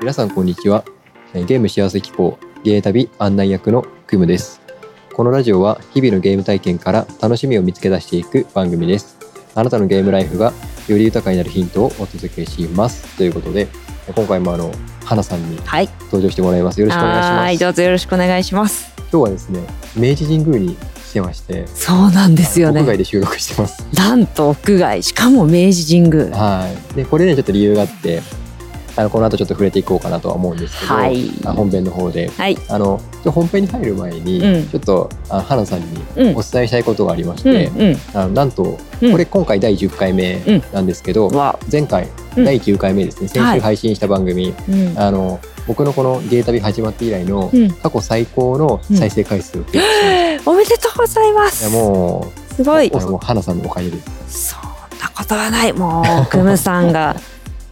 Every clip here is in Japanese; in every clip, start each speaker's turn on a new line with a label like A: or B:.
A: 皆さんこんにちは。えーゲーム幸せ機構ゲー旅案内役のクムです。このラジオは日々のゲーム体験から楽しみを見つけ出していく番組です。あなたのゲームライフがより豊かになるヒントをお届けします。ということで今回もあの花さんに
B: はい。
A: 登場してもらいます。よろしくお願いします。
B: はい、どうぞよろしくお願いします。
A: 今日はですね明治神宮に来てまして
B: そうなんですよ
A: 屋外
B: ね。
A: で収録してます。
B: なんと屋外、しかも明治神宮。
A: はい。でこれねちょっと理由があってあのこの後ちょっと触れていこうかなとは思うんですけど、
B: はい
A: あ本編の方で
B: はい。
A: あの本編に入る前に、
B: うん
A: ちょっとあ花さんに
B: うん
A: お。伝えしたいことがありまし
B: うん
A: て、
B: うん。
A: あのなんと
B: うん
A: これ今回第10回目なんですけど、
B: わ、
A: 前回
B: うん
A: 第9回目ですね、先週配信した番組、
B: うん。
A: あの僕のこのゲー旅始まって以来の
B: うん
A: 過去最高の再生回数を記録しました、
B: おめでとうございま
A: いや
B: す。
A: も
B: すごい。
A: もう花さんのおかげです
B: そんなことはない。もう、クムさんが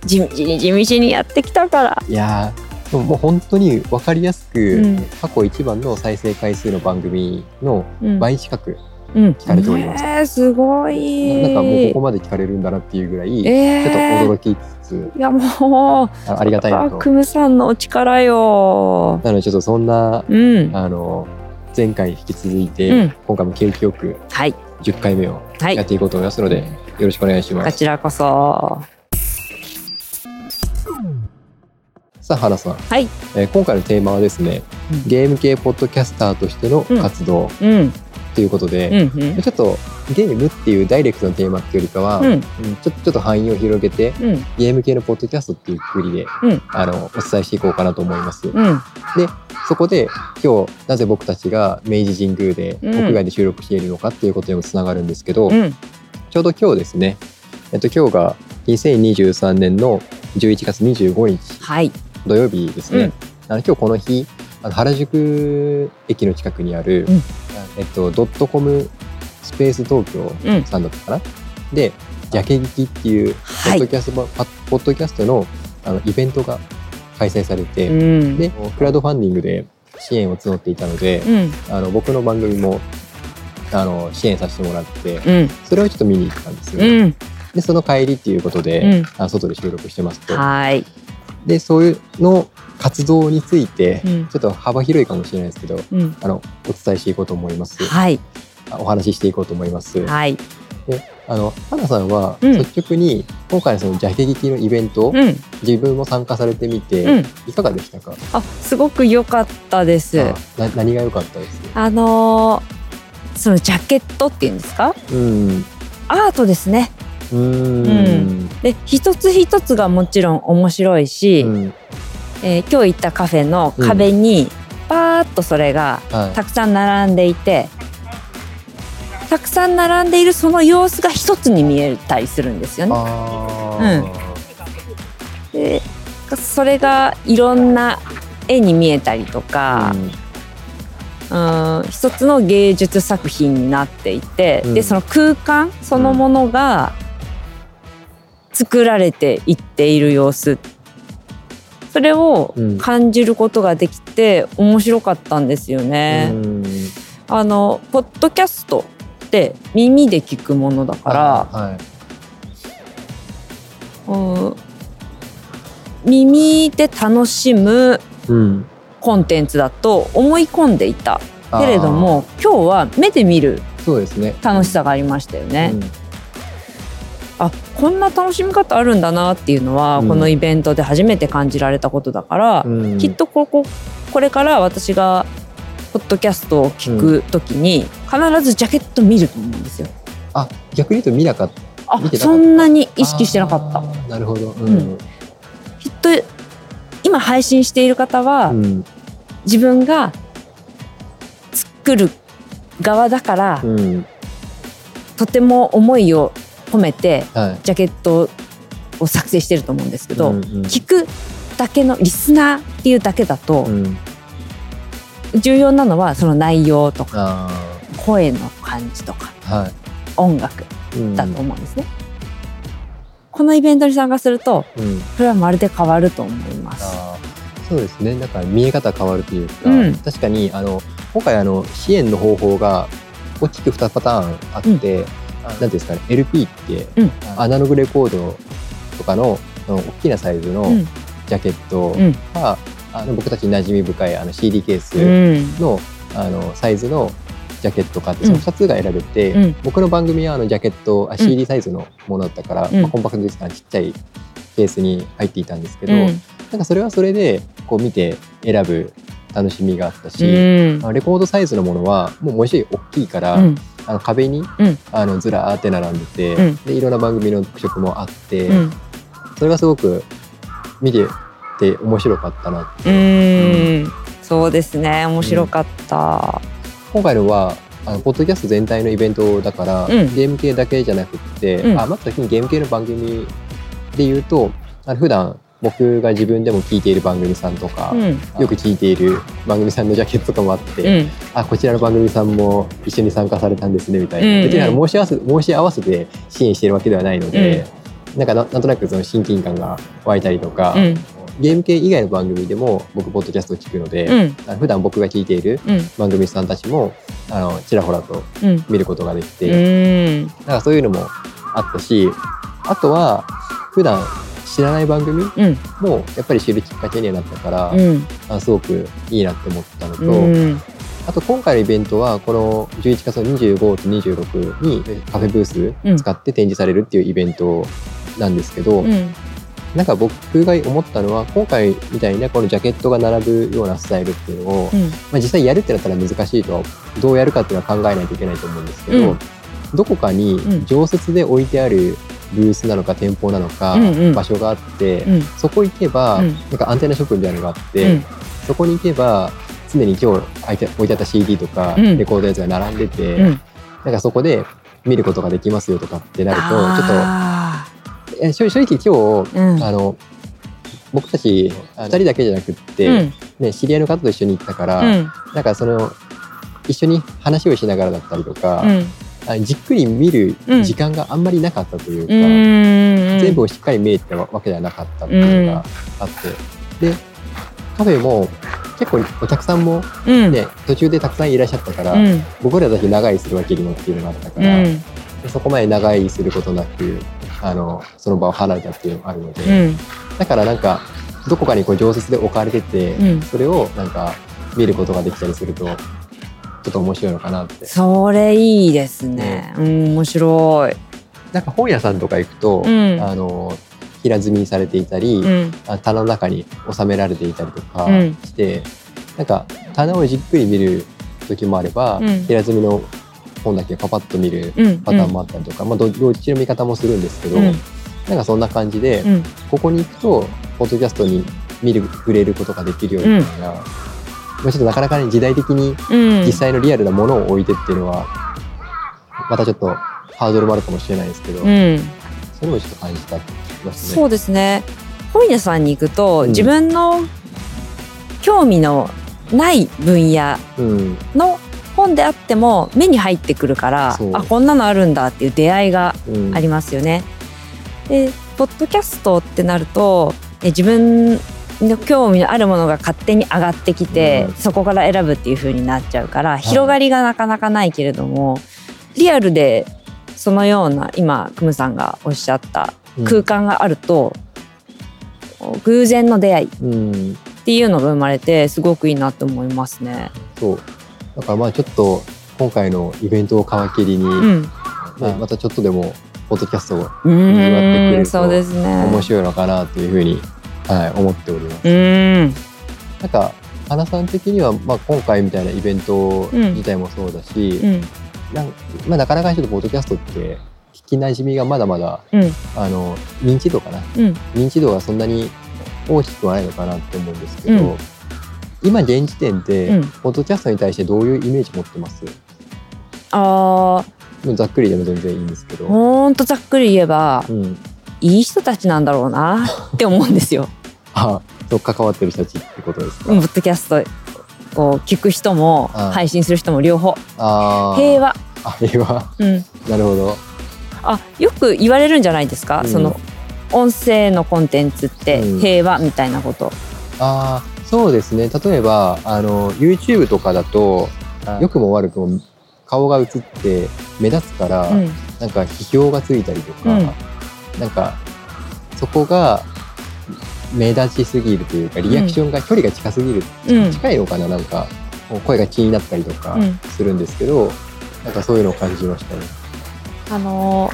B: 地道に地道にやってきたから。
A: いやーでももう本当に分かりやすく、
B: うん
A: 過去一番の再生回数の番組の
B: うん。
A: 倍近く、
B: うん。
A: 聞かれております
B: えー、すごい。
A: ななんかもうここまで聞かれるんだなっていうぐらい、ちょっ
B: えー
A: と驚きつつ
B: いやもう
A: あありがたいな
B: あ
A: と。
B: クムさんのお力よ。
A: なのでちょっとそんな
B: うん。
A: あの前回に引き続いて、
B: うん
A: 今回も景気よく
B: はい
A: 10回目を
B: はい
A: やっていこうと思いますので、よろしくお願いします。
B: こちらこそ。
A: さあ原さん、
B: はい。
A: えー今回のテーマはですね、
B: うん。
A: ゲーム系ポッドキャスターとしての活動。
B: うん。
A: ということで、
B: うんうん。
A: ちょっとゲームっていうダイレクトなテーマっていうよりかは、
B: うん。
A: うんちょっとちょっと範囲を広げて
B: うん。
A: ゲーム系のポッドキャストっていうくくりで、
B: うん。
A: あのお伝えしていこうかなと思います。
B: うん。
A: そこで今日なぜ僕たちが明治神宮で
B: うん。
A: 屋外で収録しているのかっていうことにもつながるんですけど、
B: うん。
A: ちょうど今日ですね、えっと、今日が2023年の11月25日。
B: はい。
A: 土曜日ですね、
B: うん。
A: あの今日この日あの原宿駅の近くにある、
B: うん。
A: えっと、ドットコムスペース東京
B: うん。
A: さんだったかな、で「ジャケ劇」っていうポ
B: はい。
A: ッドキャスト,、ポッドキャストのあのイベントが開催されて、
B: うん。
A: でクラウドファンディングで支援を募っていたので、
B: うん。
A: あの僕の番組もあの支援させてもらって
B: うん。
A: それをちょっと見に行ったんですよ、
B: うん。
A: でその帰りっていうことで、
B: うん。
A: あ外で収録してますと。
B: はい。
A: でそういうの活動について、
B: うん。
A: ちょっと幅広いかもしれないですけど
B: うん。
A: あのお伝えしていこうと思います。
B: はい。
A: あお話ししていこうと思います。
B: はい。
A: あの花さんは
B: うん。
A: 率直に今回のそのジャケ劇のイベント、
B: うん。
A: 自分も参加されてみて、
B: うん。
A: いかがでしたか？
B: あすごく良かったです。
A: あな何が良かったです？
B: あのーそのジャケットっていうんですか？
A: うん。
B: アートですね。
A: うーん。
B: で一つ一つがもちろん面白いし、
A: うん。
B: えー今日行ったカフェの壁にパーッとそれが
A: はい。
B: たくさん並んでいてたくさん並んでいるその様子が一つに見えたりするんですよね。
A: あー。
B: でそれがいろんな絵に見えたりとか、うん、一つの芸術作品になっていて、
A: うん。
B: でその空間そのものが作られていっている様子。それを
A: うん。
B: 感じることができて面白かったんですよね。
A: うん。
B: あのポッドキャストって耳で聞くものだから、
A: はい
B: うん耳で楽しむ
A: うん。
B: コンテンツだと思い込んでいたけれども今日は目で見る
A: あーそうですね。
B: 楽しさがありましたよね。
A: うん
B: あこんな楽しみ方あるんだなっていうのは、
A: うん。
B: このイベントで初めて感じられたことだから、
A: うん。
B: きっとこここれから私がポッドキャストを聞くときに必ずジャケット見ると思うんですよ。
A: あ逆に言うと見なかった。
B: あそんなに意識してなかった。
A: なるほど。う
B: うん。きっと今配信している方は、
A: うん。
B: 自分が作る側だから、
A: うん。
B: とても思いを込めて
A: はい。
B: ジャケットを作成してると思うんですけど、
A: うんうん。
B: 聞くだけのリスナーっていうだけだと、
A: うん
B: 重要なのはその内容とか
A: あ
B: 声の感じとか
A: ーはい。
B: 音楽
A: うん。
B: だと思うんですね。このイベントに参加すると
A: うん。
B: これはまるで変わると思います。
A: そうですね。だから見え方変わるというか、
B: うん。
A: 確かにあの今回あの支援の方法が大きく2パターンあって、あなんていうんですかね LP って、
B: うん。
A: アナログレコードとかのあの大きなサイズの、
B: うん。
A: ジャケット
B: うん。
A: か、あの僕たちに馴染み深いあの CD ケース
B: うん。
A: の,、あのサイズのジャケットかって
B: うん。
A: その2つが選べて、
B: うん。
A: 僕の番組はあのジャケットあ CD サイズのものだったから、
B: うん。
A: まあ、コンパクトですからちっちゃいケースに入っていたんですけど、
B: うん。
A: なんかそれはそれでこう見て選ぶ楽しみがあったし、
B: うん。
A: レコードサイズのものはもう文字大きいから、
B: うん
A: あの壁に、
B: うん。
A: あのずらーって並んでて、
B: うん。
A: でいろんな番組の特色もあって、
B: うん。
A: それがすごく見てて面白かったなって。
B: うん。そうですね。面白かった。
A: 今回のはあのポッドキャスト全体のイベントだから、
B: ん。
A: ゲーム系だけじゃなくって、
B: うん。
A: あまず先にゲーム系の番組で言うとあの普段僕が自分でも聞いている番組さんとか、
B: うん。
A: よく聞いている番組さんのジャケットとかもあって、
B: うん。
A: あこちらの番組さんも一緒に参加されたんですねみたいな、
B: うんうん。
A: 別に申し合わせ申し合わせて支援しているわけではないので、なんかななんとなくその親近感が湧いたりとか、
B: うん。
A: ゲーム系以外の番組でも僕ポッドキャストを聞くので、
B: うん。
A: 普段僕が聞いている
B: うん。
A: 番組さんたちもあのちらほらと
B: うん。
A: 見ることができて、
B: うん。
A: なんかそういうのもあったしあとは普段知らない番組
B: うん。
A: もやっぱり知るきっかけにはなったから、
B: うん。
A: あすごくいいなって思ったのと、
B: うん。
A: あと今回のイベントはこの11月の25と26にカフェブース使って展示されるっていうイベントなんですけど、
B: うん。
A: なんか僕が思ったのは今回みたいなこのジャケットが並ぶようなスタイルっていうのを、
B: うん。
A: まあ、実際やるってなったら難しいとはどうやるかっていうのは考えないといけないと思うんですけど、
B: うん。
A: どこかに
B: うん。
A: 常設で置いてあるブースなのか店舗なのか、
B: うんうん。
A: 場所があって、
B: うん。
A: そこ行けば、
B: うん。
A: なんかアンテナショップみたいなのがあって、
B: うん。
A: そこに行けば常に今日置いて置いてあった CD とか、
B: うん。
A: レコードのやつが並んでて、
B: うん。
A: なんかそこで見ることができますよとかってなるとちょ
B: あ
A: っとえ正正直今日、
B: ーうん。
A: あの僕たち2人だけじゃなくって、
B: うん。
A: ね、知り合いの方と一緒に行ったから、
B: うん。
A: なんかその一緒に話をしながらだったりとか、じっくり見る
B: うん。
A: 時間があんまりなかったというか、
B: うん
A: 全部をしっかり見えてたわけではなかったっていうのがあって、でカフェも結構お客さんも、
B: うん。
A: ね途中でたくさんいらっしゃったから、
B: うん。
A: 僕らだけ長居するわけにもっていうのがあったか
B: う
A: ら、
B: ん。
A: でそこまで長居することなくあのその場を離れたっていうのもあるので、
B: うん。
A: だからなんかどこかにこう常設で置かれてて、
B: うん。
A: それをなんか見ることができたりするとちょっと面白いのかなって。
B: それいいですね。うん面白い。
A: なんか本屋さんとか行くと、
B: うん。
A: あの平積みにされていたり、
B: うん。
A: あ棚の中に収められていたりとか
B: うん。
A: して、なんか棚をじっくり見る時もあれば、
B: うん。
A: 平積みの本だけパパッと見る
B: うん。
A: パターンもあったりとか、まあどどっちの見方もするんですけど、
B: うん。
A: なんかそんな感じで、
B: うん。
A: ここに行くとポッドキャストに見る触れることができるようみたいな、まあちょっとなかなかね時代的に
B: うん。
A: 実際のリアルなものを置いてっていうのはまたちょっとハードルもあるかもしれないですけど、
B: うん。
A: それもちょっと感じた。
B: そうですね。本屋さんに行くと、
A: うん。
B: 自分の興味のない分野
A: うん。
B: の本であっても目に入ってくるから
A: そう。
B: あこんなのあるんだっていう出会いが
A: うん。
B: ありますよね。でポッドキャストってなるとえ自分の興味のあるものが勝手に上がってきて、
A: うん。
B: そこから選ぶっていう風になっちゃうから、広がりがなかなかないけれどもリアルでそのような今クムさんがおっしゃった空間があると、偶然の出会いっ
A: うん、
B: ていうのが生まれてすごくいいなと思いますね。
A: そう。だからまあちょっと今回のイベントを皮切りに、
B: うん、
A: ねまたちょっとでもポッドキャストを
B: う
A: 賑わってくれると
B: んそうですね。
A: 面白いのかなというふうに、はい、思っております。
B: うん。
A: なんか花さん的には、まあ、今回みたいなイベント自体もそうだし、
B: うん。
A: なんまあ、なかなかちょっとポッドキャストって聞きなじみがまだまだ
B: うん。
A: あの認知度かな。
B: うん。
A: 認知度がそんなに大きくはないのかなって思うんですけど、
B: うん。
A: 今現時点で、
B: うん。
A: ポッドキャストに対してどういうイメージ持ってます？
B: あ
A: もうざっくりでも全然いいんですけど。
B: ーほんとざっくり言えば
A: うん、
B: いい人たちなんだろうなって思うんですよ。
A: あそう関わってる人たちってことですか？
B: ポッドキャストを聞く人も
A: うん
B: 配信する人も両方。
A: あー
B: 平和、
A: あ平和。
B: うん、
A: なるほど。
B: あよく言われるんじゃないですか、
A: うん。
B: その音声のコンテンツって
A: うん。
B: 平和みたいなこと。
A: ああそうですね。例えばあの YouTube とかだと良くも悪くも顔が映って目立つから、
B: うん。
A: なんか批評がついたりとか、
B: うん
A: なんかそこが目立ちすぎるというかリアクションが距離が近すぎる、
B: うん。
A: 近いのかななんか声が気になったりとか
B: うん。
A: するんですけど、なんかそういうのを感じましたね。
B: あの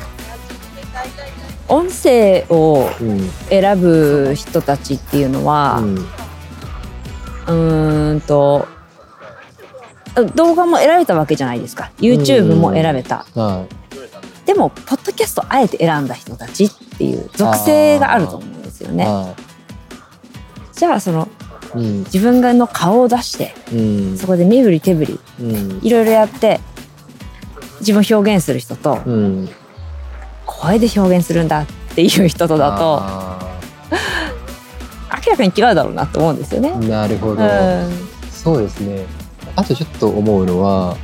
B: 音声を
A: うん。
B: 選ぶ人たちっていうのは、
A: うん。
B: うーんと動画も選べたわけじゃないですか。YouTube も選べた、
A: は
B: でもポッドキャストあえて選んだ人たちっていう属性があると思うんですよ
A: い、
B: ね
A: は
B: じゃあその
A: い、うん。
B: 自分がの顔を出して
A: うん。
B: そこで身振り手振り
A: うん。
B: いろいろやって自分を表現する人と
A: うん。
B: 声で表現するんだっていう人とだと
A: あ
B: 明らかに違うだろうなと思うんですよね。
A: ーなるほど、
B: うん。
A: そうですね。あとちょっと思うのは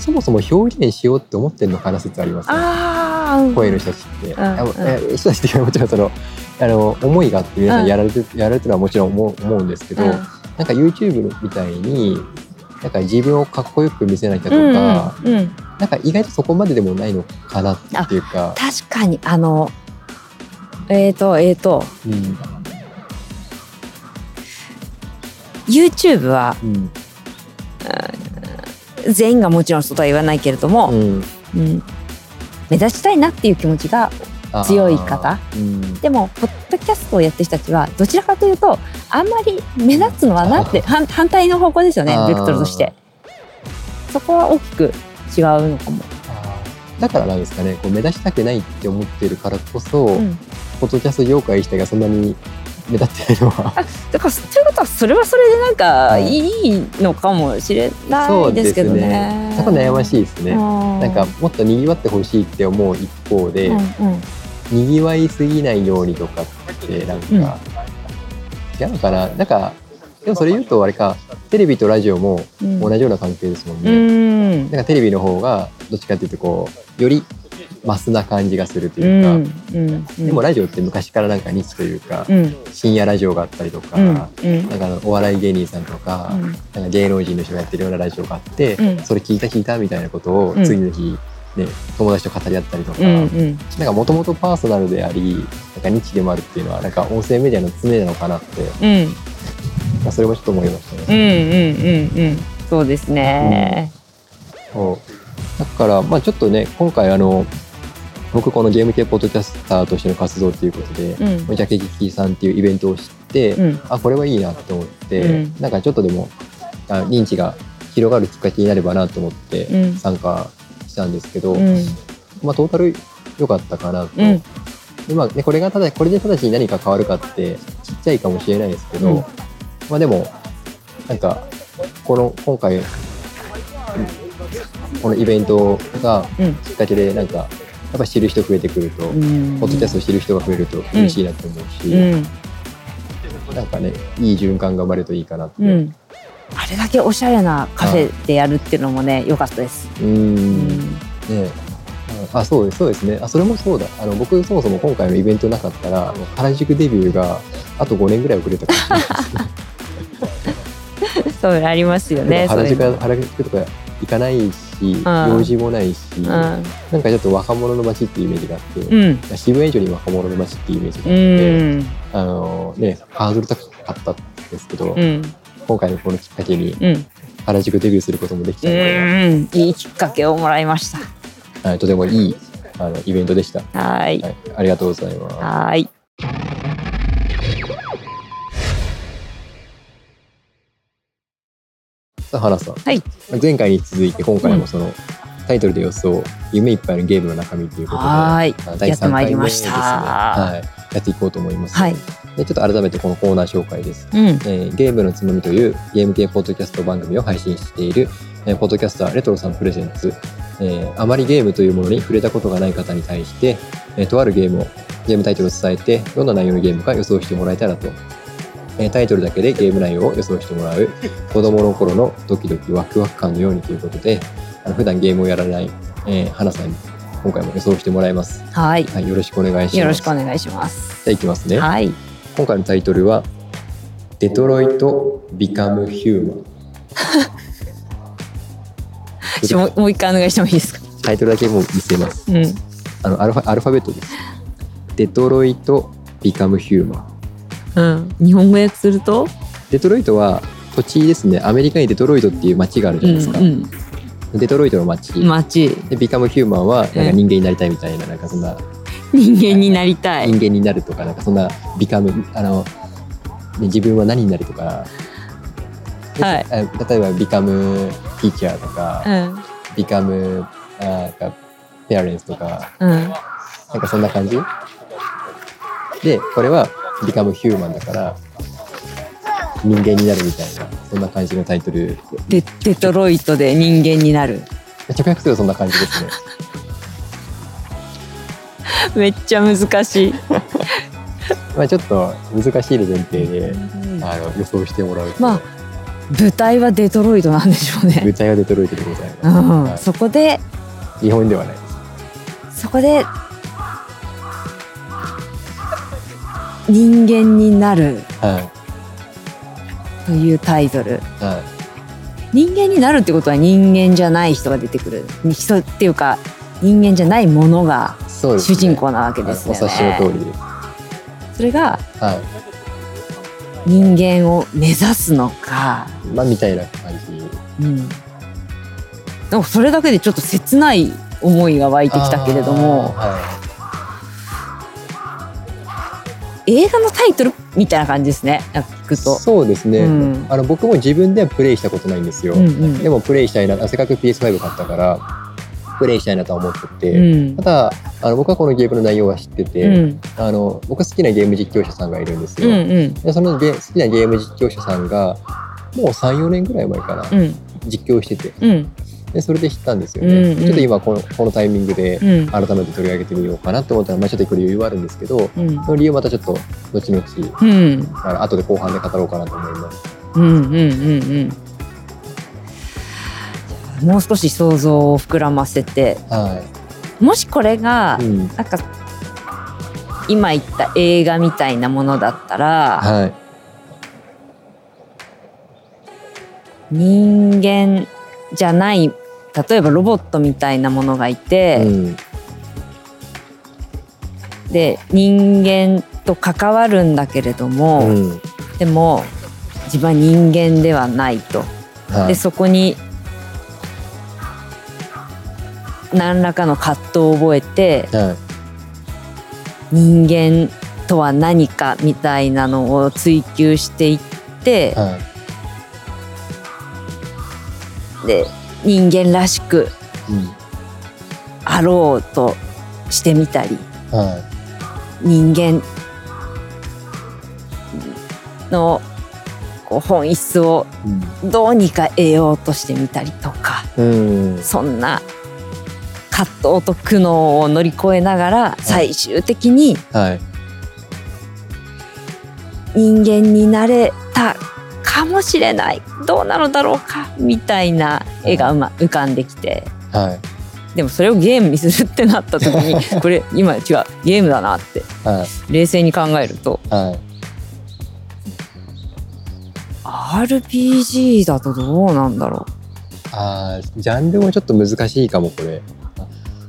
A: そもそも表現しようって思ってるのかな説ありますね。
B: あー
A: 声の人たちって、
B: うん
A: あ
B: うん。
A: え人たちってもちろんそのあの思いがあって皆さんやられて、やられてるのはもちろん思う思うんですけど、
B: うん。
A: なんか YouTube みたいになんか自分をかっこよく見せなきゃとか、
B: うんうん。うん
A: なんか意外とそこまででもないのかなっていうか、
B: 確かに。あのえーとえーと。
A: うん、
B: YouTube は
A: うん、
B: 全員がもちろんそうとは言わないけれども、
A: うん、
B: うん。目立ちたいなっていう気持ちが強い方。
A: うん、
B: でもポッドキャストをやってる人たちはどちらかというとあんまり目立つのはなって反反対の方向ですよねベクトルとして。そこは大きく違うのかも、
A: だからなんですかねこう目立ちたくないって思ってるからこそ、
B: うん、
A: ポッドキャスト業界自体がそんなに目立ってないのは
B: だからということはそれはそれでなんか
A: はい。
B: いいのかもしれないですけどね。
A: そこ悩ましいですね、
B: な
A: なんかもっと賑わってほしいって思う一方で、
B: うんうん。
A: 賑わいすぎないようにとかってなんか、
B: うん
A: 違うのかな。なんかでもそれ言うとあれかテレビとラジオも
B: うん
A: 同じような関係ですもん
B: う
A: ね、
B: ん。
A: なんかテレビの方がどっちかっていうとこうよりマスな感じがすると
B: う
A: いうか、
B: んうん
A: でもラジオって昔からなんかニッチというか、
B: うん。
A: 深夜ラジオがあったりとか、
B: うんうん。
A: なんかお笑い芸人さんとか,、
B: うん。
A: なんか芸能人の人がやってるようなラジオがあって、
B: うん。
A: それ聞いた聞いたみたいなことを
B: うん
A: 次の日、ね、友達と語り合ったりとか、
B: うんうん。
A: なんかもともとパーソナルでありなんかニッチでもあるっていうのはなんか音声メディアの常なのかなって、
B: うん。
A: まあ、それもちょっと思いました
B: う
A: ね。
B: んうんうんうん。そうですね。
A: そう。だからまあちょっとね今回あの僕このゲーム系ポッドキャスターとしての活動ということで、
B: うん。
A: ジャケキキさんっていうイベントを知って、
B: うん。
A: あこれはいいなと思って、
B: うん。
A: なんかちょっとでもあ認知が広がるきっかけになればなと思って
B: うん。
A: 参加したんですけど、
B: うん。
A: まあトータル良かったかなと。
B: うん。
A: でまあね、これがただこれで直ちに何か変わるかってちっちゃいかもしれないですけど、
B: うん。
A: まあでもなんかこの今回うんこのイベントが
B: うん。
A: きっかけでなんかやっぱ知る人増えてくると、
B: うん。
A: ポッドキャストを知る人が増えると嬉しいなと思うし、
B: うん。
A: なんかねいい循環が生まれるといいかなって。
B: うん。あれだけおしゃれなカフェでやるっていうのもね良かったです。
A: う
B: ん。ん。
A: ね。あそうですそうですね。あそれもそうだ。あの僕そもそも今回のイベントなかったら原宿デビューがあと5年ぐらい遅れたかもしれないですね
B: そうありますよね。
A: 原宿原宿とか行かないし、用事もないし、
B: うん。
A: なんかちょっと若者の街っていうイメージがあって、
B: うん。
A: 渋谷以上に若者の街っていうイメージがあ
B: う
A: って、
B: ん。
A: あのねハードル高かったんですけど、
B: うん。
A: 今回のこのきっかけに
B: うん。
A: 原宿デビューすることもできたので、
B: うん。いいきっかけをもらいました。
A: はいとてもいいあのイベントでした。
B: はい。
A: はい、ありがとうございます。
B: はい
A: さあ花さん、
B: はい。
A: 前回に続いて今回もその、タイトルで予想夢いっぱいのゲームの中身ということで
B: はい。
A: あ第
B: やってまいりました。
A: 三回目ですねはい、やっていこうと思います、
B: はい。
A: でちょっと改めてこのコーナー紹介です、
B: うん。
A: えーゲームのつまみというゲーム系ポッドキャスト番組を配信している、えーポッドキャスターレトロさんプレゼンツ、えーあまりゲームというものに触れたことがない方に対して、えーとあるゲームをゲームタイトルを伝えてどんな内容のゲームか予想してもらえたらと、えータイトルだけでゲーム内容を予想してもらう子供の頃のドキドキワクワク感のようにということであの普段ゲームをやらない、えー花さんに今回も予想してもらいます、
B: はい。
A: はい、よろしくお願いします。
B: よろしくお願いします。
A: じゃあいきますね、
B: はい。
A: 今回のタイトルは「デトロイト・ビカム・ヒューマン」
B: もうもう一回お願いしてもいいですか？
A: タイトルだけもう見せます。
B: うん。
A: あのアルファアルファベットです。デトロイト・ビカム・ヒューマン
B: うん、日本語訳すると？
A: デトロイトは土地ですね。アメリカにデトロイトっていう街があるじゃないですか、
B: うん
A: デトロイトの街、
B: うん、街。
A: でビカムヒューマンはなんか
B: うん
A: 人間になりたいみたいななんかそんな。
B: 人間になりたい。
A: 人間になるとかなんかそんなビカムあの、ね、自分は何になるとか、で
B: はい。
A: あ例えばビカムティーチャーとか、
B: うん。
A: ビカムあなんかペアレンスとか。
B: うん。
A: なんかそんな感じ。でこれはビカムヒューマンだから人間になるみたいなそんな感じのタイトル。
B: でデトロイトで人間になる。
A: 直訳するとそんな感じですね。
B: めっちゃ難しい。
A: まあちょっと難しい前提であの予想してもらうと、
B: まあ舞台はデトロイトなんでしょうね、
A: 舞台はデトロイトでございます、
B: うん。
A: はい。
B: そこで
A: 日本ではないです。
B: そこで人間になる
A: は
B: というタイトル。
A: い。は
B: 人間になるってことは人間じゃない人が出てくる。人っていうか人間じゃないものが主人公なわけですよね、
A: はいお察しの通り
B: それが
A: は
B: 人間を目指すのか、
A: いまあみたいな感じ。
B: うん、なんかそれだけでちょっと切ない思いが湧いてきたけれども。
A: あー
B: 映画のタイトルみたいな感じですね。聞く
A: い
B: と。
A: そうですね、
B: うん。
A: あの僕も自分ではプレイしたことないんですよ、
B: うんうん。
A: でもプレイしたいなあせっかく PS5 買ったからプレイしたいなとは思ってて、
B: うん。
A: ただあの僕はこのゲームの内容は知ってて、
B: うん。
A: あの僕好きなゲーム実況者さんがいるんですよ、
B: うんうん。
A: でそのゲ好きなゲーム実況者さんがもう34年ぐらい前かな、
B: うん。
A: 実況してて。
B: うん
A: でそれで知ったんですよね、
B: うんうん。
A: ちょっと今このこのタイミングで
B: うん。
A: 改めて取り上げてみようかなと思ったら、まあ、ちょっとこれ余裕はあるんですけど
B: うん。
A: その理由はまたちょっと後々
B: うん。
A: あの後で後半で語ろうかなと思います。
B: うんうんうんうん。もう少し想像を膨らませて。
A: は
B: もしこれが
A: い、うん、
B: なんか今言った映画みたいなものだったら
A: はい。
B: 人間じゃない例えばロボットみたいなものがいて、
A: うん
B: で人間と関わるんだけれども、
A: うん。
B: でも自分は人間ではないと。
A: はい。
B: でそこに何らかの葛藤を覚えて
A: はい。
B: 人間とは何かみたいなのを追求していって
A: はい。
B: で人間らしく
A: うん。
B: あろうとしてみたり
A: は
B: 人間のこう本質を
A: い
B: どうにか得ようとしてみたりとか
A: うん。うん
B: そんな葛藤と苦悩を乗り越えながら最終的に
A: はい。
B: 人間になれたかもしれない。どうなのだろうか。みたいな絵がうま浮かんできて。
A: はい。
B: でもそれをゲームにするってなった時に これ今違うゲームだなって。
A: はい。
B: 冷静に考えると。
A: はい。
B: RPG だとどうなんだろ
A: あージャンルもちょっと難しいかもこれ。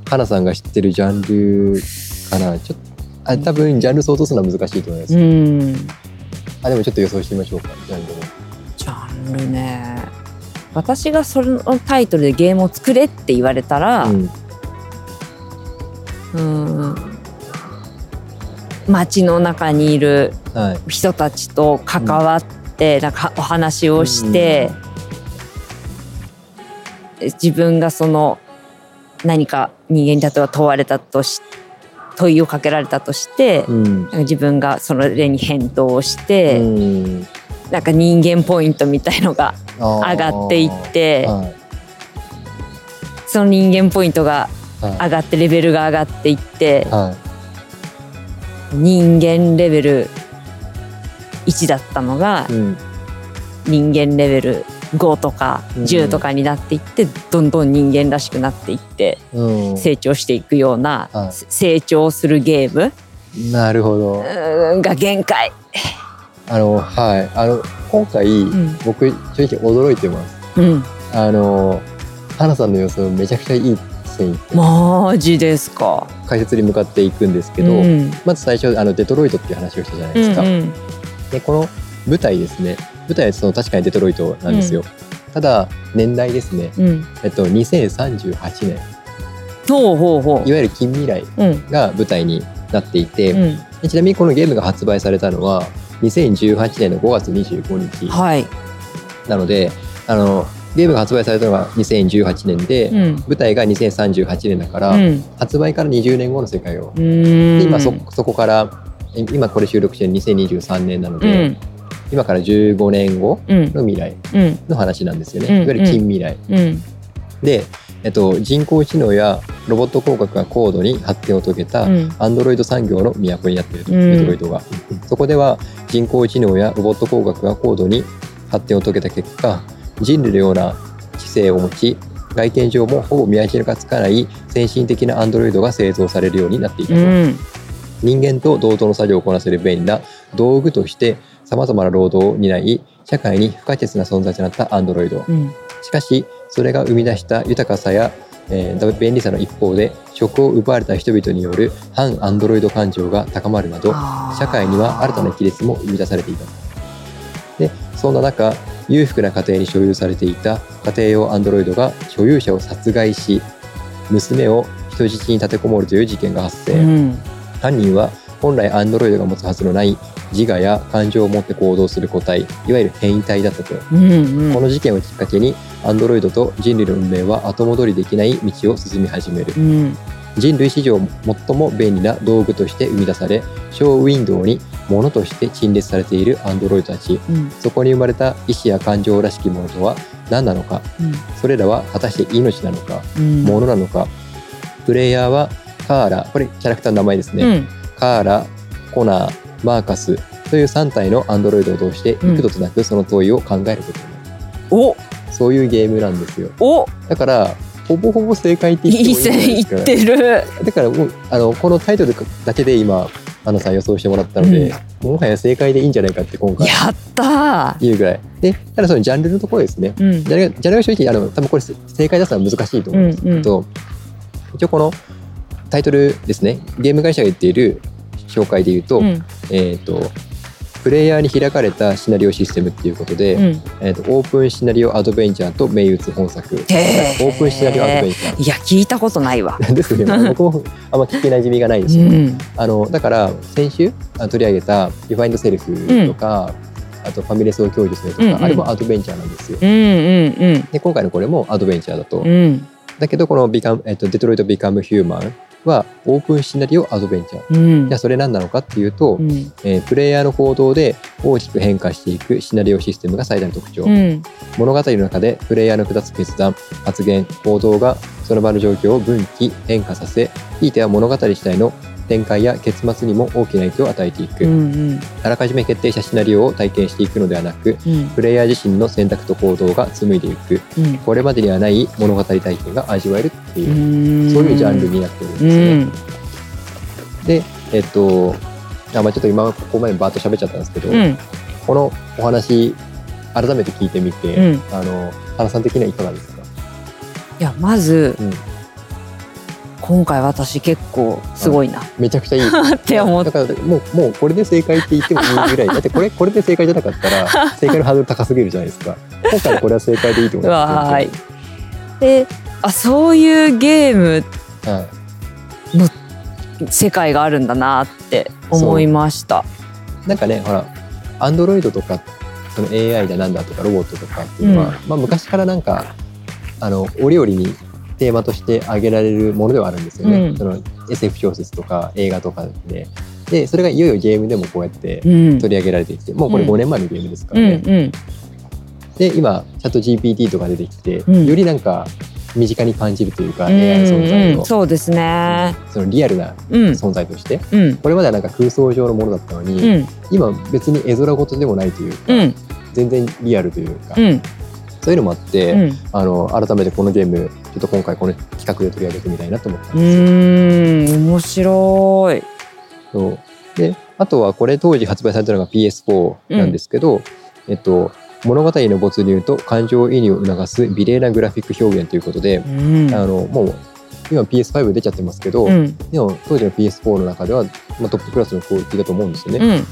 A: かなさんが知ってるジャンルかな？ちょっとあ多分ジャンル相当するのは難しいと思います、
B: ううん。
A: あでもちょっと予想してみましょうかジャンルも
B: ジャンルね。私がそのタイトルでゲームを作れって言われたら
A: うん。
B: うん。街の中にいる
A: はい。
B: 人たちと関わって、なんかお話をして、自分がその何か人間に例えば問われたとし問いをかけられたとして、自分がそれに返答をし
A: う
B: て、
A: ん
B: なんか人間ポイントみたいのが
A: 上
B: 上がっていって
A: はい。
B: その人間ポイントが
A: はい。
B: 上がってレベルが上がっていって
A: は
B: 人間レベル1だったのが
A: いうん。
B: 人間レベル5とか
A: うん。
B: 10とかになっていってどんどん人間らしくなっていって
A: うん。
B: 成長していくような
A: はい。
B: 成長するゲーム
A: なるほど。
B: が限界。
A: あのはい。あの今回、
B: ん。
A: 僕正直驚いてます。
B: うん、
A: あの花さんの予想めちゃくちゃいい線いって
B: マジですか。
A: 解説に向かっていくんですけど、
B: うん。
A: まず最初あのデトロイトっていう話をしたじゃないですか、
B: うんうん。
A: でこの舞台ですね。舞台はその確かにデトロイトなんですよ、ただ年代ですね、
B: うん。
A: えっと、2038年
B: ほうほうほ
A: いわゆる近未来が舞台になっていて、ちなみにこのゲームが発売されたのは2018年の5月25日。
B: はい。
A: なのであのゲームが発売されたのが2018年で、
B: うん。
A: 舞台が2038年だから、
B: うん。
A: 発売から20年後の世界を、で今そそこからえ今これ収録してる2023年なの
B: う
A: で、
B: ん。
A: 今から15年後
B: うん。
A: の未来
B: うん。
A: の話なんですよね、
B: うん。
A: いわゆる近未来、
B: うん。
A: で、えっと、人工知能やロボット工学が高度に発展を遂げた
B: うん。
A: アンドロイド産業の都になっていると、
B: うん。
A: デトロイトが。そこでは人工知能やロボット工学が高度に発展を遂げた結果人類のような知性を持ち外見上もほぼ見分けがつかない先進的なアンドロイドが製造されるようになっていたと、
B: うん。
A: 人間と同等の作業をこなせる便利な道具としてさまざまな労働を担い社会に不可欠な存在となったアンドロイド。
B: うん。
A: しかしそれが生み出した豊かさや、えー便利さの一方で職を奪われた人々による反アンドロイド感情が高まるなど社会には新たな亀裂も生み出されていた。でそんな中裕福な家庭に所有されていた家庭用アンドロイドが所有者を殺害し娘を人質に立てこもるという事件が発生、
B: うん。
A: 犯人は本来アンドロイドが持つはずのない自我や感情を持って行動する個体いわゆる変異体だったと、
B: うんうん。
A: この事件をきっかけにアンドロイドと人類の運命は後戻りできない道を進み始める。
B: うん。
A: 人類史上最も便利な道具として生み出されショーウィンドウに物として陳列されているアンドロイドたち。
B: うん。
A: そこに生まれた意志や感情らしきものとは何なのか。それらは果たして命なのか
B: うん。
A: 物なのか。プレイヤーはカーラこれキャラクターの名前ですね、
B: うん
A: カーラ、コナー、マーカスという3体のアンドロイドを通して
B: うん
A: 幾度となくその問いを考えることになる、
B: お。
A: そういうゲームなんですよ。
B: お。
A: だからほぼほぼ正解って言って
B: いい
A: もいいんじゃないですか
B: 線いってる。
A: だからもうあのこのタイトルだけで今アナさん予想してもらったので、もはや正解でいいんじゃないかって今回。
B: やった
A: 言うぐらい。でただそのジャンルのところですね。
B: ーうん。
A: ジャンルがジャンルが正直あの多分これ正解出すのは難しいと思うんですけど、一応このタイトルですね。ゲーム会社が言っている紹介で言うと,、
B: うん。
A: えー、とプレイヤーに開かれたシナリオシステムっていうことで、
B: うん。
A: えー、とオープンシナリオアドベンチャーと銘打つ本作。オ
B: へー。
A: ープンシナリオアドベンチャー。
B: いや聞いたことないわ。
A: です 僕もあんま聞きなじみがないですよ、
B: うん。
A: あのだから先週あ取り上げた「ディファインドセルフ」とか、あと「ファミレスを享受する」とか、
B: うんうん。
A: あれもアドベンチャーなんですよ。
B: うんうん
A: で今回のこれもアドベンチャーだと。
B: うん。うん
A: だけどこのビカム、えっと、デトロイト・ビカム・ヒューマンはオープンシナリオアドベンチャー。
B: うん。
A: じゃあそれ何なのかっていうと、
B: うん。
A: えープレイヤーの行動で大きく変化していくシナリオシステムが最大の特徴、
B: うん。
A: 物語の中でプレイヤーの下す決断発言行動がその場の状況を分岐変化させひいては物語自体の展開や結末にも大きな影響を与えていく、
B: うん
A: あらかじめ決定したシナリオを体験していくのではなく
B: うん。
A: プレイヤー自身の選択と行動が紡いでいく。
B: うん。
A: これまでにはない物語体験が味わえるっていう、
B: うん。
A: そういうジャンルになってるんです
B: う
A: ね。
B: ん。
A: でえっとあまあちょっと今ここまでバーッと喋っちゃったんですけど、
B: うん。
A: このお話改めて聞いてみて、
B: うん。
A: あの原さん的にはいかがですか、
B: いやまず
A: うん、
B: 今回私結構すごいな。
A: めちゃくちゃいい。
B: って思っ
A: だからもうもうこれで正解って言ってもいいぐらい。だってこれこれで正解じゃなかったら正解のハードル高すぎるじゃないですか。今回これは正解でいいと思います。
B: わーい。であそういうゲーム
A: はい
B: 世界があるんだなって思いました。
A: なんかねほらアンドロイドとかその AI だなんだとかロボットとかっていうのは、
B: うん。
A: まあ、昔からなんかあの折々にテーマとして挙げられるものではあるんですよね、
B: うん。
A: その SF 小説とか映画とかで。でそれがいよいよゲームでもこうやって
B: うん。
A: 取り上げられてきてもうこれ
B: うん。
A: 5年前のゲームですか
B: うん
A: らね、
B: うん
A: で今チャット GPT とか出てきて、
B: うん。
A: よりなんか身近に感じるというか、
B: うん
A: AI の存在
B: そうですね。
A: そのリアルな
B: うん。
A: 存在として。
B: うん。
A: これまではなんか空想上のものだったのに、
B: うん。
A: 今別に絵空事でもないというか、
B: うん。
A: 全然リアルというか、
B: うん。
A: そういうのもあって、
B: うん。
A: あの改めてこのゲームちょっと今回この企画で取り上げてみたいなと思ったん
B: う
A: です。よ。
B: ーん面白い。
A: そう。であとはこれ当時発売されたのが PS4 なんですけど、えっと物語の没入と感情移入を促す美麗なグラフィック表現ということで、
B: うん。
A: あのもう今 PS5 出ちゃってますけど、
B: うん。
A: でも当時の PS4 の中では、まあ、トップクラスのクオリティだと思うんですよね。
B: うん。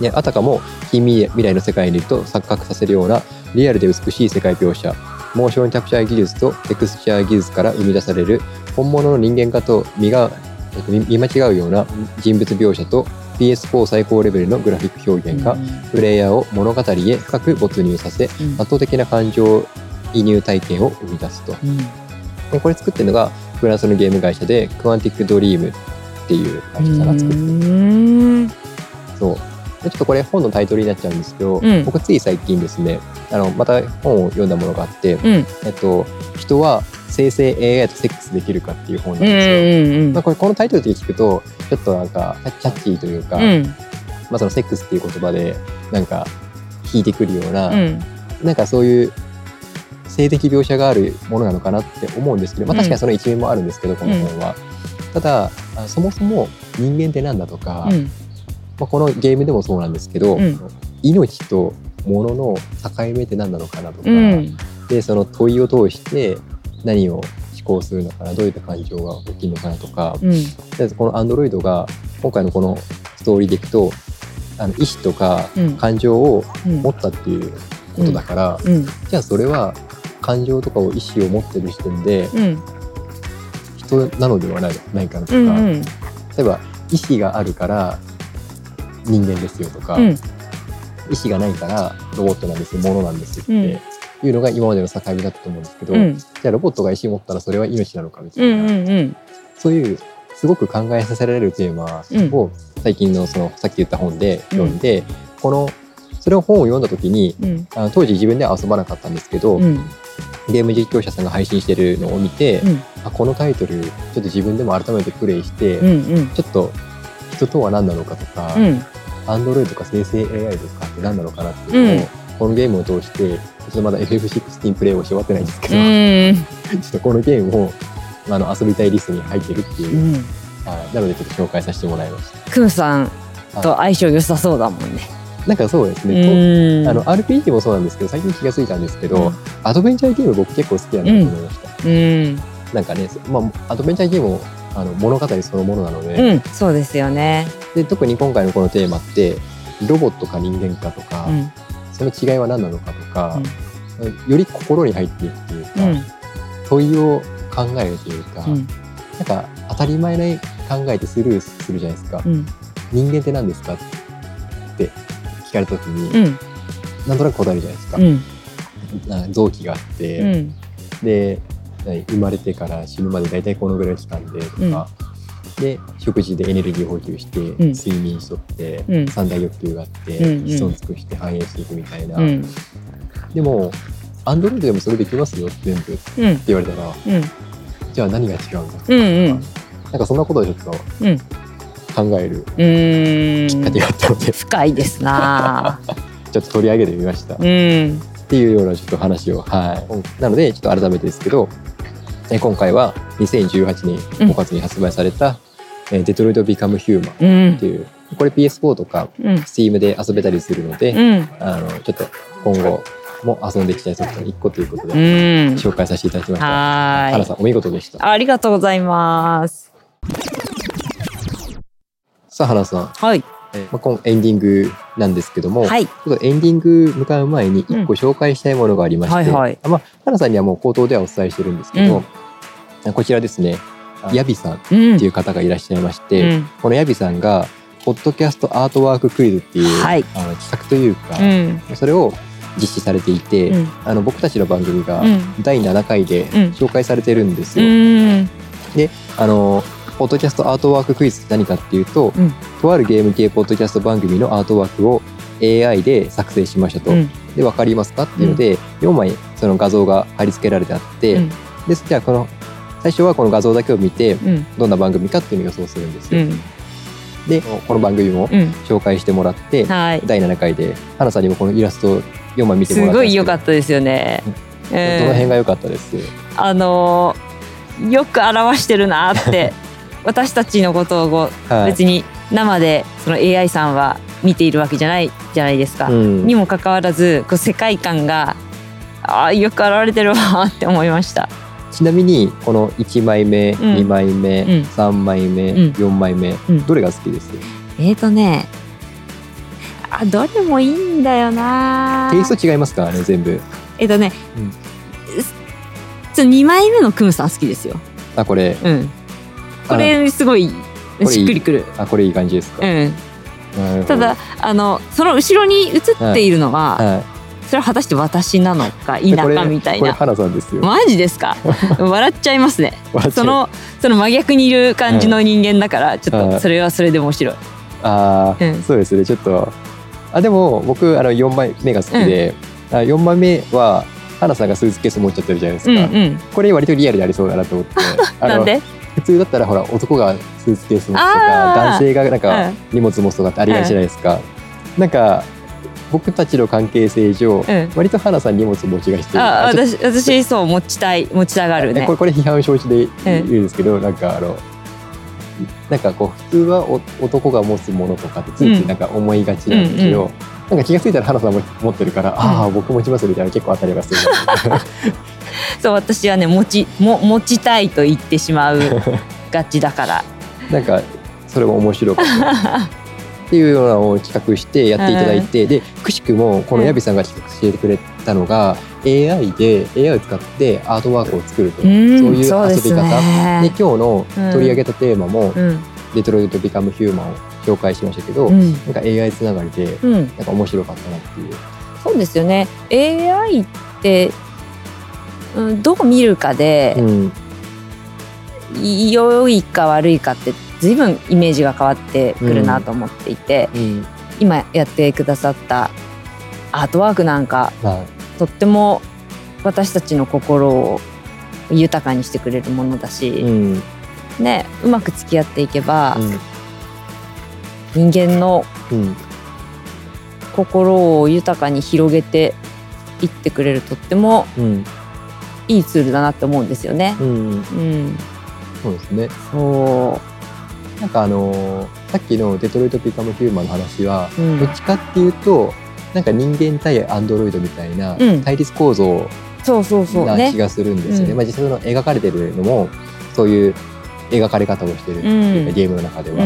A: ね、あたかも近未来の世界にいると錯覚させるようなリアルで美しい世界描写モーションキャプチャー技術とテクスチャー技術から生み出される本物の人間化と見がえっと見見間違うような人物描写と PS4 最高レベルのグラフィック表現がプレイヤーを物語へ深く没入させ
B: うん。
A: 圧倒的な感情移入体験を生み出すと。
B: うん。
A: でこれ作ってるのがフランスのゲーム会社でクワンティックドリームっていう会社さんが作ってる。
B: うん。
A: そうでちょっとこれ本のタイトルになっちゃうんですけど、
B: うん。
A: 僕つい最近ですねあのまた本を読んだものがあって、
B: うん。
A: えっと、人は生成 AI とセックスできるかっていう本なん
B: うん
A: ですよ。まあ、これこのタイトルで聞くとちょっとなんかキャッチーというか、
B: うん。
A: まあ、そのセックスっていう言葉でなんか引いてくるような、
B: うん。
A: なんかそういう性的描写があるものなのかなって思うんですけど、まあ、
B: うん。
A: 確かにその一面もあるんですけど、この本は。ただあそもそも人間って何だとか、
B: うん
A: まあ、このゲームでもそうなんですけど、
B: うん。
A: 命と物の境目って何なのかなとか、
B: うん。
A: でその問いを通して何を思考するのかなどういった感情が起きるのかなとか、
B: うん。
A: でこのアンドロイドが今回のこのストーリーでいくとあの意思とか
B: うん。
A: 感情を
B: うん。
A: 持ったっていうことだから、
B: うん。
A: じゃあそれは感情とかを意思を持ってる時点で
B: うん。
A: 人なのではないないかなとか、
B: うんうん。
A: 例えば意思があるから人間ですよとか、
B: うん。
A: 意思がないからロボットなんですよ物なんですよって、
B: うん。
A: いうのが今までの境目だったと思うんですけど、
B: うん。
A: じゃあロボットが意思を持ったらそれは命なのかみた
B: う
A: いな、
B: んうんうん。
A: そういうすごく考えさせられるテーマを最近のそのさっき言った本で読んで、このそれを本を読んだ時に
B: うん。
A: あの当時自分では遊ばなかったんですけど、
B: うん。
A: ゲーム実況者さんが配信してるのを見て、
B: うん。
A: あこのタイトルちょっと自分でも改めてプレイして、
B: うんうん。
A: ちょっと人とは何なのかとか、
B: うん。
A: アンドロイドとか生成 AI とかって何なのかなっていうのを、
B: うん。
A: このゲームを通してちょっとまだ FF16 プレイをし終わってないんですけど、
B: うん。
A: ちょっとこのゲームをあの遊びたいリストに入ってるっていう。う、
B: ん。
A: はい。なのでちょっと紹介させてもらいました。
B: クムさんと相性良さそうだもんね。
A: なんかそうです
B: う
A: ね、あの RPG もそうなんですけど最近気がついたんですけど、
B: うん。
A: アドベンチャーゲーム僕結構好きだなと思いました。
B: うん。
A: なんかね、まあ、アドベンチャーゲームもあの物語そのものなので,、
B: うんそうですよね。
A: で特に今回のこのテーマってロボットか人間かとか、
B: うん。
A: その違いは何なのかとか、より心に入っていくというか、
B: うん。
A: 問いを考えるというか、
B: うん。
A: なんか当たり前な考えてスルーするじゃないですか、
B: うん。
A: 人間って何ですかって聞かれた時に、
B: うん。
A: なんとなく答えるじゃないですか、
B: うん。
A: な臓器があって、
B: うん。
A: で何生まれてから死ぬまで大体このぐらいの期間でとか、で食事でエネルギー補給して、
B: ん。
A: 睡眠しとって、
B: うん。
A: 三大欲求があって、
B: うんうん。
A: 子孫尽くして繁栄していくみたいな、
B: うん。
A: でもアンドロイドでもそれできますよ全部って
B: うん。
A: 言われたら。
B: うん。
A: じゃあ何が違うんだ
B: うんうん。
A: なんかそんなことをちょっと
B: うん。
A: 考える
B: うん。
A: きっかけがあったので、
B: 深いですな。
A: ちょっと取り上げてみました、
B: う
A: っ
B: ん
A: ていうようなちょっと話をはい。なのでちょっと改めてですけどえ今回は2018年5月に発売された「えデトロイト・ビカム・ヒューマン」
B: うん。
A: っていうこれ PS4 とか
B: うん。
A: Steam で遊べたりするので、
B: うん。
A: あのちょっと今後も遊んでいきたいソフトの1個ということで
B: うん。
A: 紹介させていただきました。原さんお見事でした。
B: ありがとうございます。
A: さあ原さん、
B: はい
A: えーまあ、今エンディングなんですけども、
B: はい。
A: ちょっとエンディング向かう前に1個紹介したいものがありまして、
B: はいはい。
A: あまあ、原さんにはもう口頭ではお伝えしてるんですけど、こちらですねヤビさんっ
B: うん
A: ていう方がいらっしゃいまして、
B: うん。
A: このヤビさんがポッドキャストアートワーククイズっていう、
B: はい。
A: あの企画というか、
B: うん。
A: それを実施されていて、
B: うん。
A: あの僕たちの番組が
B: うん。
A: 第7回で
B: ん。
A: 紹介されてるんです
B: う
A: よ。
B: ん
A: あのポッドキャストアートワーククイズって何かっていうと、
B: うん。
A: とあるゲーム系ポッドキャスト番組のアートワークを AI で作成しましたと。
B: うん。
A: で分かりますかっていうので、4枚その画像が貼り付けられてあって、
B: うん。
A: でじゃあこの最初はこの画像だけを見て
B: うん。
A: どんな番組かっていうのを予想するんですよ。
B: うん。
A: でこの番組も
B: うん。
A: 紹介してもらって、
B: はい。
A: 第7回で花さんにもこのイラスト4枚見てもらったんですけど。
B: 良かったですよね。
A: どの辺が良かったです、
B: あのーよく表してるなって 私たちのことを別に生でその AI さんは見ているわけじゃないじゃないですか。
A: うん。
B: にもかかわらずこう世界観があーよく表れてるわって思いました。
A: ちなみにこの1枚目、
B: ん。
A: 2枚目、
B: うん。
A: 3枚目、
B: うん。
A: 4枚目、
B: うん。
A: どれが好きです？
B: えーとねあどれもいいんだよな
A: テイスト違いますからね全部。
B: えっとね、
A: うん。
B: ちょ2枚目のクムさん好きですよ。
A: あこれ。
B: うんこれすごいしっくりくる。
A: あこれいい感じですか、
B: うん。ただあのその後ろに映っているのは、
A: はい。
B: それは果たして私なのか否かみたいな。
A: これ花さんですよ。
B: マジですか？笑っちゃいますね。そう。のその真逆にいる感じの人間だから、ちょっ
A: はい。
B: とそれはそれで面白い、
A: ああ、
B: うん。
A: そうですねちょっと。あでも僕あの4枚目が好きで、あ4枚目は花さんがスーツケース持っちゃってるじゃないですか、
B: うんうん。
A: これ割とリアルでありそうだなと思って。
B: なんで？
A: 普通だったらほら男がスーツケース持つとか男性がなんか
B: うん。
A: 荷物持つとかってありがちじゃないですか、なんか僕たちの関係性上、
B: うん。
A: 割と花さん荷物持ちがしてる
B: あ私私そう持ちたい持ちたがるね。
A: とこれこれ批判承知で言うん。ですけど、なんかあのなんかこう普通はお男が持つものとかってついついなんか思いがちなんですけど、
B: うん
A: なんか気が付いたら花さんも持ってるから、ああ僕持ちますみたいな結構当たりがする。
B: そう私はね持ちも持ちたいと言ってしまうガチだから。
A: なんかそれも面白かったっていうようなのを企画してやっていただいて、でくしくもこのヤビさんが企画してくれたのが、AI で AI を使ってアートワークを作ると、
B: うん
A: そういう遊び方。で
B: ね。
A: 今日の取り上げたテーマも、
B: うん。
A: デトロイト・ビカム・ヒューマンを紹介しましたけど、
B: うん。
A: なんか AI つながりで
B: うん。
A: なんか面白かったなっていう。
B: そうですよね。AI って、うん、どう見るかで、
A: うん。
B: い良いか悪いかって随分イメージが変わってくるなと思っていて、
A: うん。
B: 今やってくださったアートワークなんか
A: まあ
B: とっても私たちの心を豊かにしてくれるものだし、
A: うん。
B: ね、うまく付き合っていけば、
A: うん
B: 人間の
A: うん。
B: 心を豊かに広げていってくれるとっても
A: うん。
B: いいツールだなって思うんですよね。
A: うん
B: うん、
A: そうですね。
B: そ
A: なんかあのーさっきのデトロイト・ビカム・ヒューマンの話は、
B: う、うん。
A: どっちかっていうとなんか人間対アンドロイドみたいな
B: うん。
A: 対立構造
B: そうそうそう。ね。
A: な気。がするんですよね。
B: うん。
A: まあ実際その描かれてるのもそういう描かれ方をしてるう
B: ん。
A: ゲームの中では。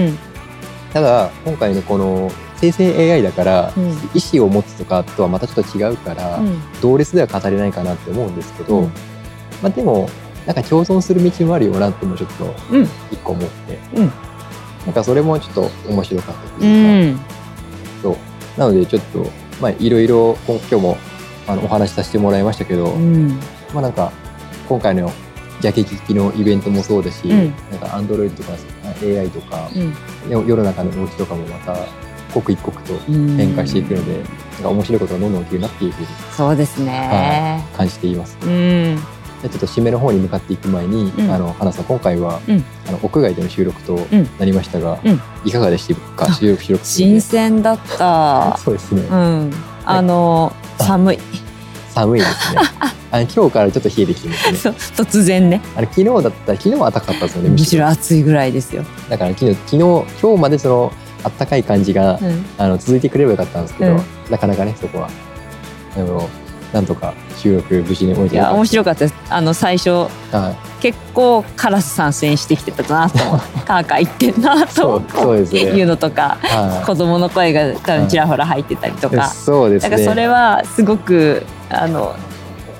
B: うん
A: ただ今回のこの生成 AI だから、
B: うん。
A: 意思を持つとかとはまたちょっと違うから、
B: うん。
A: 同列では語れないかなって思うんですけど、
B: うん。
A: まあでもなんか共存する道もあるよなってもちょっと
B: うん。
A: 一個思って、
B: うん。
A: なんかそれもちょっと面白かったと
B: う
A: いうか、
B: ん。
A: そう。なのでちょっとまあいろいろ今今日もあのお話しさせてもらいましたけど、
B: うん。
A: まあなんか今回のジャケ聞きのイベントもそうですし、
B: うん。
A: なんかアンドロイドとか AI とか、
B: うん
A: よ世の中の動きとかもまた刻一刻と
B: うん
A: 変化していくので、なんか面白いことがどんどん起きるなっていうふうに
B: そうですね。
A: 感じています。
B: うん
A: でちょっと締めの方に向かっていく前に、
B: うん
A: あの花さん今回は、
B: うん
A: あの屋外での収録と
B: うん
A: なりましたが、
B: うん
A: いかがでしたか？収録収録
B: 新鮮だった。
A: そうですね、
B: うん。あの寒い。
A: 寒いですね。あの今日からちょっと冷えてきてますね。
B: そう突然ね。
A: あの昨日だったら昨日は暖かかったですよね
B: むしろ。暑いぐらいですよ。
A: だから昨日昨日今日までその暖かい感じが、
B: うん。
A: あの続いてくればよかったんですけど、
B: うん。
A: なかなかねそこは。でもなんとか収録無事に終えて
B: いや面白
A: か
B: かったです。あの最初
A: はい。
B: 結構カラス参戦してきてたなと思って、カーカー言ってんなと
A: そうです
B: いう
A: ね
B: のとか、
A: はい。
B: 子供の声が多分ちらほら入ってたりとか、
A: そうですね。
B: だからそれはすごくあの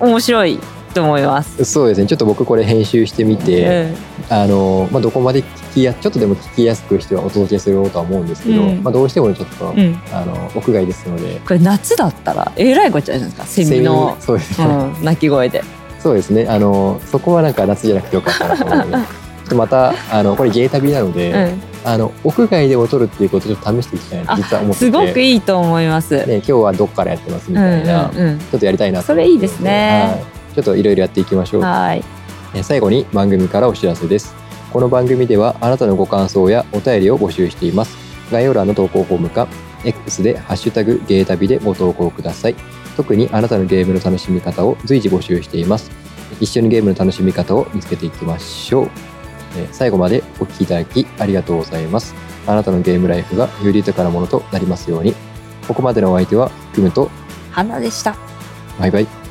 B: 面白いと思います。
A: そうですね。ちょっと僕これ編集してみて、あのまあ、どこまで聞きやちょっとでも聞きやすくしてはお届けするとは思うんですけど、
B: うん。
A: まあ、どうしてもちょっと、
B: うん、うん、
A: あの屋外ですので。
B: これ夏だったらえらいこっちゃじゃないですかセミの、
A: そうですね、
B: うん、鳴き声で。
A: そうですね。あのそこはなんか夏じゃなくてよかったなと思うので。ちょっとまたあのこれゲー旅なので、
B: うん
A: あの屋外でも撮るっていうことをちょっと試していきたいなと実は思ってて
B: すごくいいと思います。
A: ね、今日はどっからやってますみ
B: うん
A: たいな、
B: うんうん
A: ちょっとやりたいなと
B: それいいですね
A: はいちょっといろいろやっていきましょう。
B: はい。
A: え最後に番組からお知らせです。この番組ではあなたのご感想やお便りを募集しています。概要欄の投稿フォームか X でハッシュタグゲータビでご投稿ください。特にあなたのゲームの楽しみ方を随時募集しています。一緒にゲームの楽しみ方を見つけていきましょう。え最後までお聞きいただきありがとうございます。あなたのゲームライフがより豊かなものとなりますように。ここまでのお相手はクムと
B: 花でした。
A: バイバイ。